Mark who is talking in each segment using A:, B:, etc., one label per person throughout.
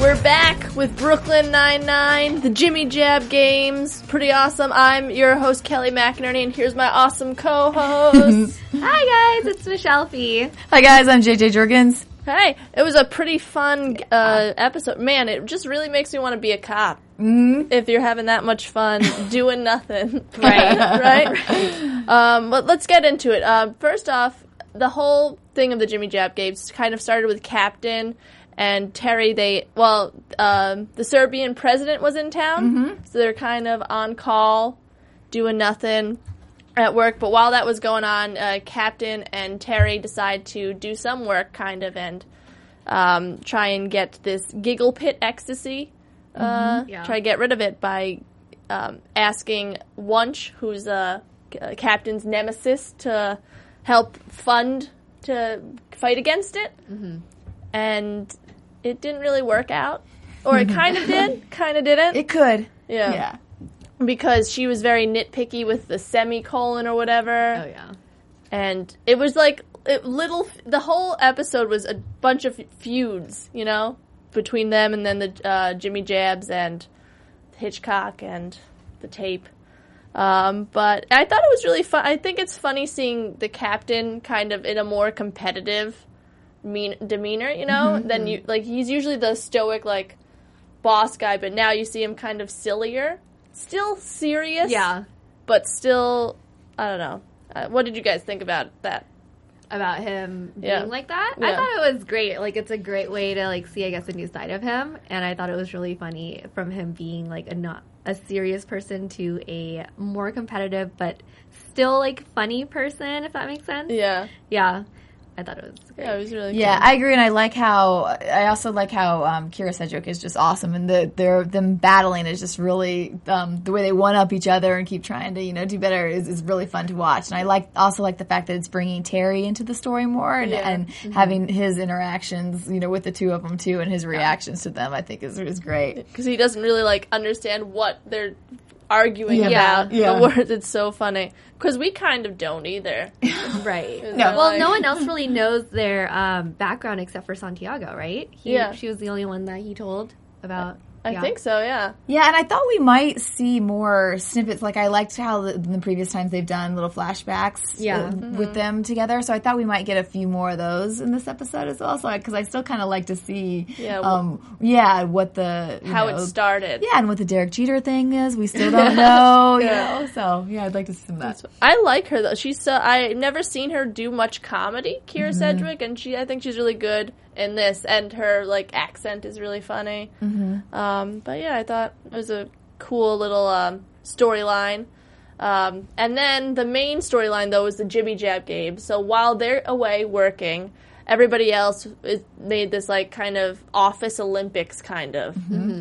A: We're back with Brooklyn Nine-Nine, the Jimmy Jab games. Pretty awesome. I'm your host, Kelly McInerney, and here's my awesome co-host.
B: Hi guys, it's Michelle Phi.
C: Hi guys, I'm JJ Jurgens.
A: hey, it was a pretty fun uh, episode. Man, it just really makes me want to be a cop. Mm-hmm. If you're having that much fun doing nothing.
B: Right.
A: right? Um, but let's get into it. Uh, first off, the whole thing of the Jimmy Jab games kind of started with Captain and Terry. They well, um, the Serbian president was in town, so they're kind of on call, doing nothing at work. But while that was going on, uh, Captain and Terry decide to do some work, kind of, and um, try and get this giggle pit ecstasy. Uh,
B: Yeah.
A: Try to get rid of it by um, asking Wuntch, who's uh, uh, Captain's nemesis, to help fund to fight against it. Mm-hmm. And it didn't really work out, or it kind of did, kind of didn't.
C: It could.
A: yeah.
C: Yeah.
A: because she was very nitpicky with the semicolon or whatever
B: Oh yeah.
A: and it was like it, little the whole episode was a bunch of feuds you know between them and then the uh, jimmy jabs and hitchcock and the tape um, but i thought it was really fun i think it's funny seeing the captain kind of in a more competitive mean demeanor you know Then you like he's usually the stoic like boss guy but now you see him kind of sillier still serious
B: Yeah.
A: but still, I don't know. Uh, what did you guys think about that?
B: About him being
A: Yeah.
B: like that.
A: Yeah.
B: I thought it was great. Like it's a great way to like see I guess a new side of him. And I thought it was really funny from him being like a not a serious person to a more competitive but still like funny person, if that makes sense.
A: Yeah,
B: Yeah. I thought it was great.
A: yeah, it was really
C: Yeah,
A: cool.
C: I agree, and I like how I also like how um, Kyra Sedgwick is just awesome, and the their them battling is just really um, the way they one up each other and keep trying to you know do better is, is really fun to watch. And I like also like the fact that it's bringing Terry into the story more and,
A: Yeah.
C: and having his interactions you know with the two of them too, and his reactions to them. I think is is great.
A: because he doesn't really like understand what they're arguing
C: Yeah.
A: about.
C: Yeah.
A: The words, it's so funny because we kind of don't either.
B: Right.
A: No.
B: Well,
A: Like-
B: no one else really knows their um, background except for Santiago, right? He,
A: Yeah.
B: She was the only one that he told about.
A: I
B: yeah.
A: think so. Yeah.
C: Yeah, and I thought we might see more snippets. Like I liked how the, the previous times they've done little flashbacks
B: Yeah.
C: uh, with them together. So I thought we might get a few more of those in this episode as well. So because I still kind of like to see,
A: Yeah,
C: um, yeah, what the
A: How
C: know,
A: it started.
C: yeah, and what the Derek Jeter thing is. We still don't know, you
A: Yeah.
C: know. So yeah, I'd like to see some of that.
A: I like her though. She's so I've never seen her do much comedy, Kyra
C: Mm-hmm.
A: Sedgwick, and she I think she's really good in this, and her like accent is really funny. Mm-hmm. Um, but yeah, I thought it was a cool little um, storyline. Um, and then the main storyline though is the Jimmy Jab game. So while they're away working, everybody else is made this like kind of office Olympics kind of,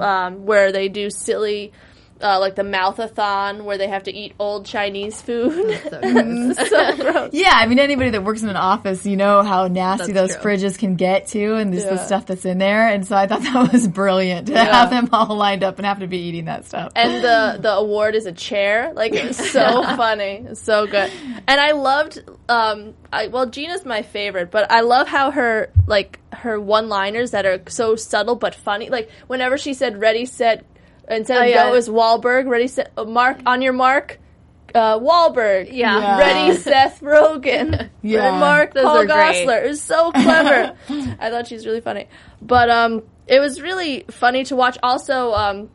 A: um, where they do silly. Uh, like the mouthathon where they have to eat old Chinese food.
B: Gross.
A: so gross.
C: Yeah, I mean anybody that works in an office, you know how nasty
B: That's
C: those
B: true.
C: fridges can get to, and just the stuff that's in there. And so I thought that was brilliant to have them all lined up and have to be eating that stuff.
A: And the the award is a chair. Like it's so funny, so good. And I loved. Um, I, well, Gina's my favorite, but I love how her like her one liners that are so subtle but funny. Like whenever she said "ready, set," instead of
B: Oh, yeah.
A: go, it was Wahlberg. Ready, set, uh, mark on your mark. Uh, Wahlberg,
B: Yeah.
C: Yeah.
A: Ready, Seth Rogen,
C: Yeah.
A: Mark
B: Those
A: Paul
B: are great.
A: It was so clever. I thought she was really funny, but um, it was really funny to watch. Also, um,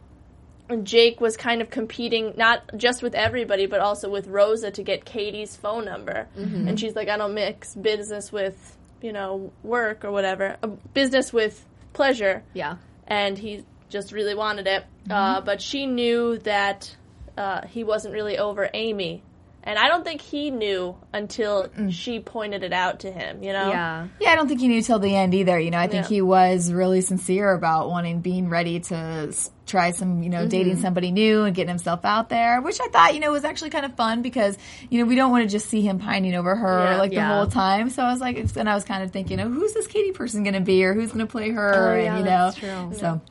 A: Jake was kind of competing not just with everybody, but also with Rosa to get Katie's phone number. And she's like, I don't mix business with you know, work or whatever, a business with pleasure,
B: Yeah.
A: and he just really wanted it.
B: Mm-hmm.
A: Uh, but she knew that uh, he wasn't really over Amy. And I don't think he knew until she pointed it out to him, you know?
B: Yeah.
C: Yeah, I don't think he knew till the end either. You know, I think
A: Yeah.
C: he was really sincere about wanting, being ready to try some, you know, dating somebody new and getting himself out there, which I thought, you know, was actually kind of fun because, you know, we don't want to just see him pining over her
A: Yeah.
C: like the whole time. So I was like, and I was kind of thinking, oh, who's this Katie person going to be or who's going to play her?
B: Oh,
C: and, you know,
B: that's true.
C: so.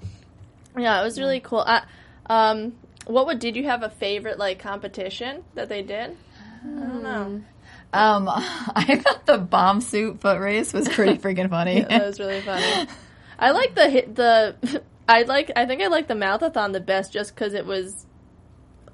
A: Yeah, it was really cool. I, um, what would, did you have a favorite, like, competition that they did? I don't know.
C: Um, I thought the bomb suit foot race was pretty freaking funny.
A: That was really funny. I like the hit the. I like. I think I like the mouthathon the best just because it was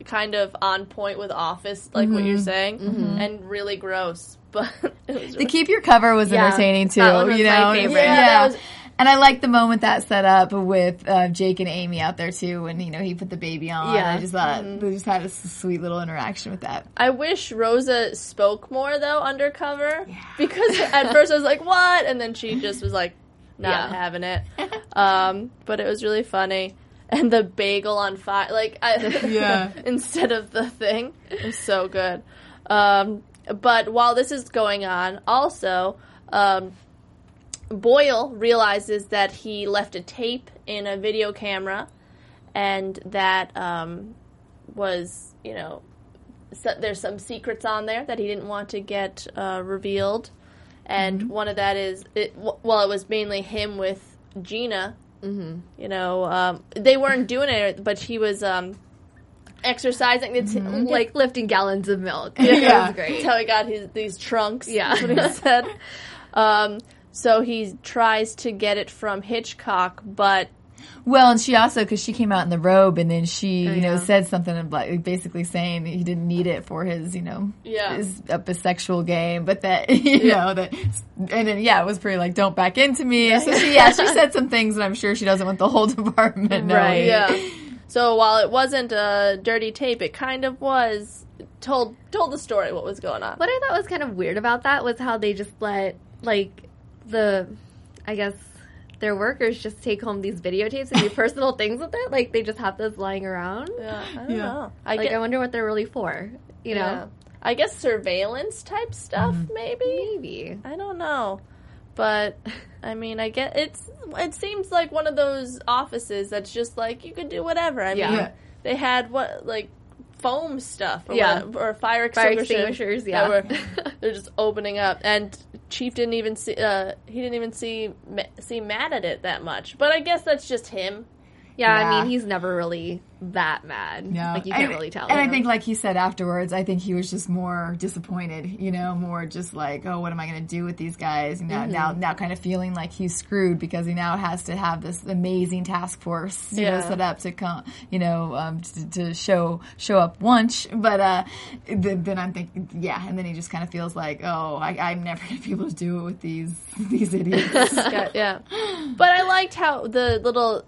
A: kind of on point with Office, like what you're saying, and really gross. But it was
C: The
A: really,
C: keep your cover was
B: Yeah,
C: entertaining too.
B: was
C: you know.
A: Yeah,
C: Yeah, and I like the moment that set up with uh, Jake and Amy out there too, when you know he put the baby on.
B: Yeah.
C: I just thought
A: Mm-hmm.
C: we just had a sweet little interaction with that.
A: I wish Rosa spoke more though undercover because at first I was like, "What?" and then she just was like, "Not
B: Yeah.
A: having it." Um, but it was really funny. And the bagel on fire, like I,
C: Yeah.
A: instead of the thing, it was so good. Um, but while this is going on, also, um, Boyle realizes that he left a tape in a video camera, and that um, was, you know, so there's some secrets on there that he didn't want to get uh, revealed, and one of that is, it, well, it was mainly him with Gina. Mm-hmm. You know, um, they weren't doing it, but he was um, exercising. It's
B: Like lifting gallons of milk.
C: Yeah.
B: Was great.
A: that's how he got his these trunks.
B: Yeah.
A: that's what he said. Um, so he tries to get it from Hitchcock, but
C: Well, and she also because she came out in the robe, and then she oh, you know
B: yeah.
C: said something of like basically saying he didn't need it for his you know
A: Yeah.
C: his up his sexual game, but that you know that and then yeah it was pretty like don't back into me. So she yeah she said some things and I'm sure she doesn't want the whole department knowing.
B: Right.
A: yeah. So while it wasn't a dirty tape, it kind of was told told the story what was going on.
B: What I thought was kind of weird about that was how they just let like the I guess their workers just take home these videotapes and do personal things with it. Like they just have those lying around.
A: Yeah, I don't
C: Yeah.
A: know. I
B: Like
A: get,
B: I wonder what they're really for. You know?
A: yeah. I guess surveillance type stuff, mm-hmm. maybe.
B: Maybe.
A: I don't know, but I mean, I get it's. It seems like one of those offices that's just like you could do whatever. I
B: Yeah.
A: mean,
C: Yeah.
A: they had what like foam stuff, or
B: Yeah.
A: or fire
B: Fire
A: extinguishers.
B: yeah.
A: were- they're just opening up, and Chief didn't even see. Uh, he didn't even see seem mad at it that much. But I guess that's just him.
B: Yeah,
C: Yeah.
B: I mean he's never really that mad.
C: No.
B: Like you can't really tell.
C: And I think, like he said afterwards, I think he was just more disappointed. You know, more just like, oh, what am I going to do with these guys? You know,
B: Mm-hmm.
C: now, now, kind of feeling like he's screwed because he now has to have this amazing task force, you know, set up to come, you know, um, to, to show show up once. But uh, then, then I'm thinking, yeah, and then he just kind of feels like, oh, I, I'm never going to be able to do it with these these idiots.
A: Yeah, yeah. But I liked how the little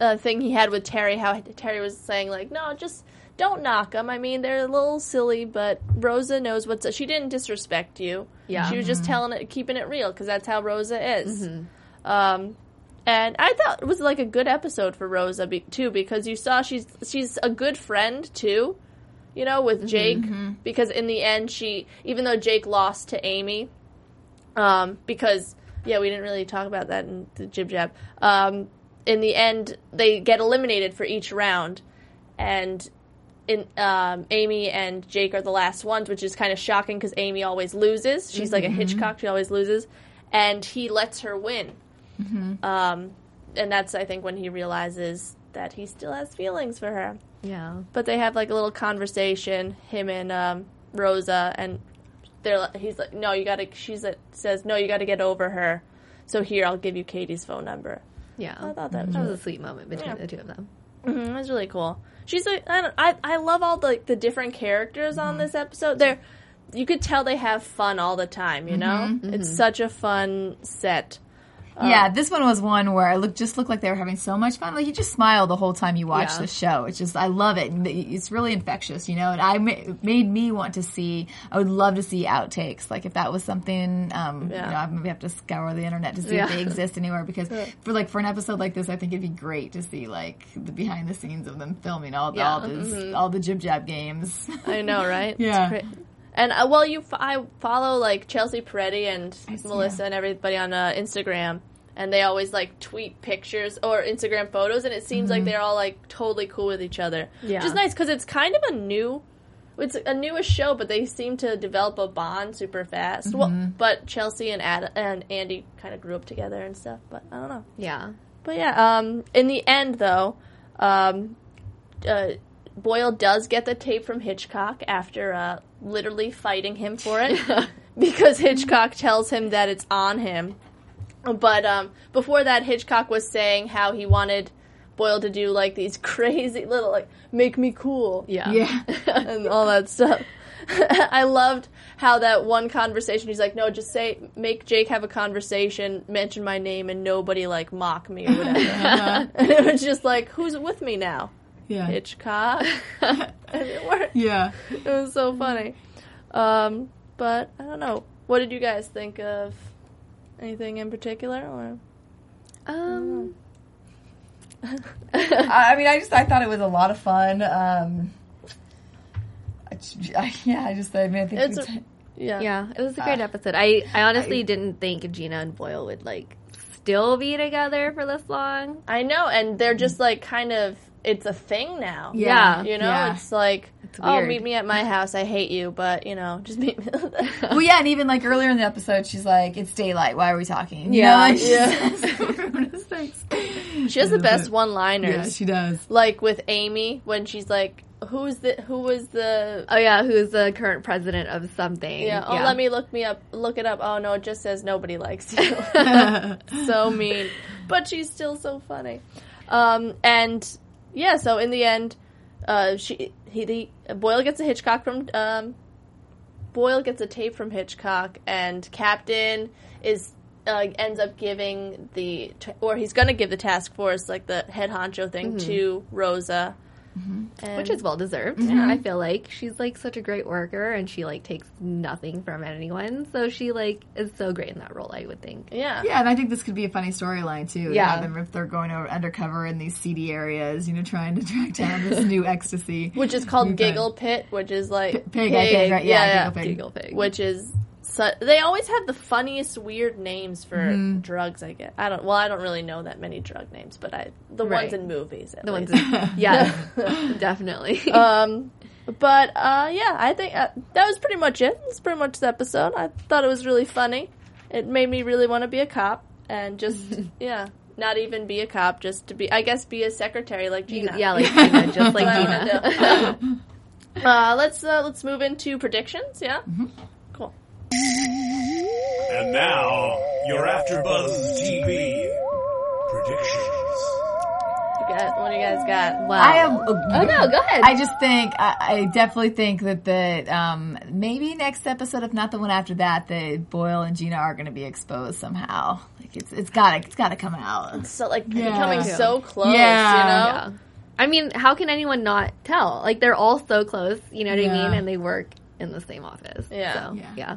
A: uh, thing he had with Terry, how Terry was saying like, no, just don't knock them. I mean, they're a little silly, but Rosa knows what's. She didn't disrespect you.
B: Yeah.
A: she was just telling it, keeping it real, because that's how Rosa is. Um, and I thought it was like a good episode for Rosa be- too, because you saw she's she's a good friend too. You know, with Jake, because in the end, she even though Jake lost to Amy, um, because yeah, we didn't really talk about that in the jib jab. Um, in the end, they get eliminated for each round, and in um, Amy and Jake are the last ones, which is kind of shocking because Amy always loses. She's like a Hitchcock; she always loses, and he lets her win. Um, and that's I think when he realizes that he still has feelings for her.
B: yeah.
A: But they have like a little conversation, him and um, Rosa, and they're he's like, no, you gotta. She's like, says, no, you gotta get over her. So here, I'll give you Katie's phone number.
B: Yeah.
A: I thought that was
B: that was a sweet moment between
A: Yeah.
B: the two of them.
A: Mhm, it was really cool. She's like, I don't, I, I love all the like, the different characters on mm-hmm. this episode. They're, you could tell they have fun all the time. You mm-hmm. know, mm-hmm. it's such a fun set.
C: Yeah, this one was one where I look just looked like they were having so much fun. Like you just smile the whole time you watch
B: Yeah.
C: the show. It's just I love it. It's really infectious, you know. And I made me want to see. I would love to see outtakes. Like if that was something, um,
A: Yeah.
C: you know, I maybe have to scour the internet to see
B: Yeah.
C: if they exist anywhere. Because for like for an episode like this, I think it'd be great to see like the behind the scenes of them filming all the all this all the jib jab games.
A: I know, right?
C: Yeah.
A: And uh, well, you f- I follow like Chelsea Peretti and
C: see,
A: Melissa
C: yeah.
A: and everybody on uh, Instagram, and they always like tweet pictures or Instagram photos, and it seems like they're all like totally cool with each other.
B: Yeah.
A: which is nice because it's kind of a new. It's a newish show, but they seem to develop a bond super fast. Well, but Chelsea and Ad- and Andy kind of grew up together and stuff. But I don't know.
B: Yeah.
A: But yeah, um, in the end, though, um, uh, Boyle does get the tape from Hitchcock after uh, literally fighting him for it because Hitchcock tells him that it's on him. But um, before that, Hitchcock was saying how he wanted Boyle to do like these crazy little like make me cool,
B: Yeah.
C: yeah.
A: and all that stuff. I loved how that one conversation. He's like, "No, just say, make Jake have a conversation, mention my name, and nobody like mock me or whatever." and it was just like, "Who's with me now?"
C: Yeah.
A: Hitchcock. and it worked.
C: Yeah.
A: It was so funny. Um, but I don't know. What did you guys think of? Anything in particular, or
B: Um.
C: I I mean, I just I thought it was a lot of fun. Um, I, I- yeah, I just I mean, I think
A: It's
C: we
A: a-
C: t-
A: yeah,
B: Yeah, it was a great episode. I, I honestly
C: I-
B: didn't think Gina and Boyle would like still be together for this long.
A: I know, and they're just like kind of. It's a thing now.
B: Yeah.
A: You know,
C: Yeah.
A: it's like, oh, meet me at my house. I hate you, but you know, just meet me.
C: well, yeah, and even like earlier in the episode, she's like, "It's daylight. Why are we talking?" You
B: Yeah,
C: know, like,
A: yeah. she has the best one-liners.
C: Yeah, she does.
A: like with Amy when she's like, "Who's the who was the
B: Oh yeah, who's the current president of something?
A: yeah? Oh, let me look me up, look it up. Oh no, it just says nobody likes you. so mean, but she's still so funny. Um, and yeah, so in the end, uh, she he the Boyle gets a Hitchcock from um, Boyle gets a tape from Hitchcock, and Captain is. Uh, ends up giving the, or he's gonna give the task force like the head honcho thing to Rosa, and
B: which is well deserved. Mm-hmm. I feel like she's like such a great worker, and she like takes nothing from anyone. So she like is so great in that role. I would think.
A: yeah,
C: Yeah, and I think this could be a funny storyline too.
B: Yeah.
C: them if they're going over undercover in these seedy areas, you know, trying to track down this new ecstasy.
A: which is called
C: Okay.
A: Giggle Pit, which is like
C: Pig, I think, right? Yeah, Giggle Pig.
B: Giggle pig.
A: which is su- they always have the funniest weird names for
B: Mm-hmm.
A: drugs. I get. I don't. Well, I don't really know that many drug names, but I the
B: Right.
A: ones in movies. At
B: the ones.
A: least.
B: yeah, definitely.
A: um, but uh, yeah, I think uh, that was pretty much it. That's pretty much the episode. I thought it was really funny. It made me really want to be a cop and just yeah, not even be a cop, just to be. I guess be a secretary like Gina.
B: yeah, like Gina, just like
A: That's what
B: Gina.
A: uh, let's uh, let's move into predictions. Yeah, cool.
D: And now, your AfterBuzz TV predictions.
A: You got, what do you guys got?
B: Wow.
C: I have.
B: Oh no, go ahead.
C: I just think I, I definitely think that the um, maybe next episode, if not the one after that, that Boyle and Gina are going to be exposed somehow. Like it's it's got to it's got to come out.
A: So like
C: Yeah.
A: becoming so close,
C: Yeah.
A: you know.
B: Yeah. I mean, how can anyone not tell? Like they're all so close, you know what I mean? And they work in the same office.
A: Yeah.
B: So,
C: Yeah.
B: yeah.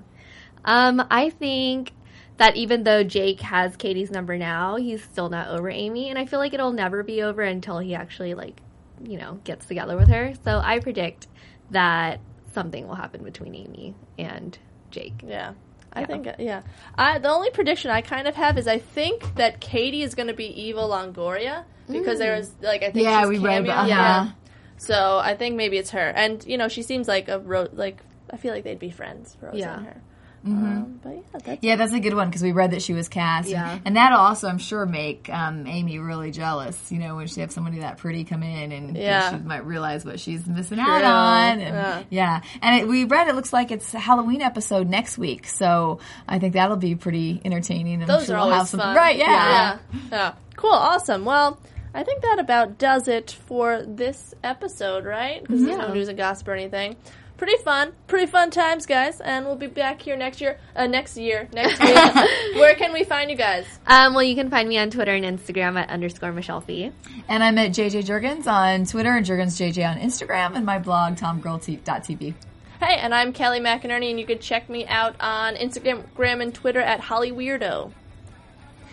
B: Um, I think that even though Jake has Katie's number now, he's still not over Amy, and I feel like it'll never be over until he actually like, you know, gets together with her. So I predict that something will happen between Amy and Jake.
A: Yeah. I think yeah. I the only prediction I kind of have is I think that Katie is going to be Eva Longoria because there was like I think
C: Yeah,
A: she's
C: we read.
A: cameoed.
C: Uh-huh.
A: Yeah. So I think maybe it's her, and you know she seems like a ro- like I feel like they'd be friends, Rosa
B: Yeah.
A: and her. Um, but yeah, that's
C: Yeah, that's a good one because we read that she was cast.
B: Yeah.
C: And that'll also, I'm sure, make um, Amy really jealous, you know, when she have somebody that pretty come in and
A: Yeah.
C: she might realize what she's missing out on. And,
A: Yeah.
C: yeah. And it, we read it looks like it's a Halloween episode next week. So I think that'll be pretty entertaining.
A: Those
C: sure
A: are always fun.
C: Right, yeah.
A: yeah, yeah. Cool, awesome. Well, I think that about does it for this episode, right? Because there's no news and gossip or anything. pretty fun, pretty fun times, guys. And we'll be back here next year. Uh, next year, next week. Where can we find you guys?
B: Um, well, you can find me on Twitter and Instagram at underscore Michelle Phi.
C: And I'm at JJ Jurgens on Twitter and JurgensJJ on Instagram and my blog, tomgirl.tv.
A: Hey, and I'm Kelly McInerney, and you can check me out on Instagram and Twitter at Holly Weirdo.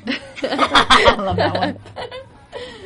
C: I love that one.